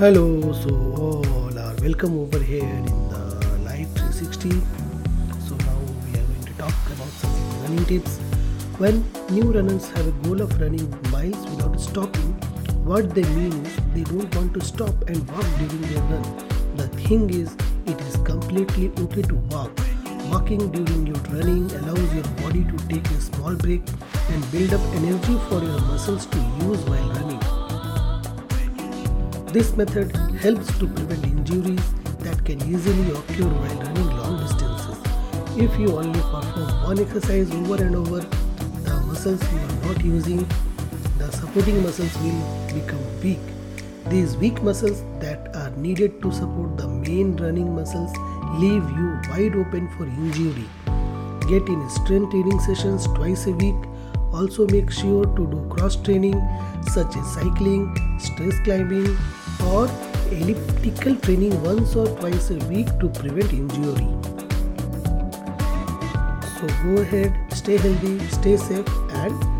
Hello, so all are welcome over here in the Live 360. So now we are going to talk about some running tips. When new runners have a goal of running miles without stopping, what they mean is they don't want to stop and walk during their run. The thing is, it is completely okay to walk. Walking during your running allows your body to take a small break and build up energy for your muscles to use while running. This method helps to prevent injuries that can easily occur while running long distances. If you only perform one exercise over and over, the muscles you are not using, the supporting muscles will become weak. These weak muscles that are needed to support the main running muscles leave you wide open for injury. Get in strength training sessions twice a week. Also, make sure to do cross training such as cycling, stress climbing, or elliptical training once or twice a week to prevent injury. So, go ahead, stay healthy, stay safe, and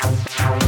Tchau, tchau.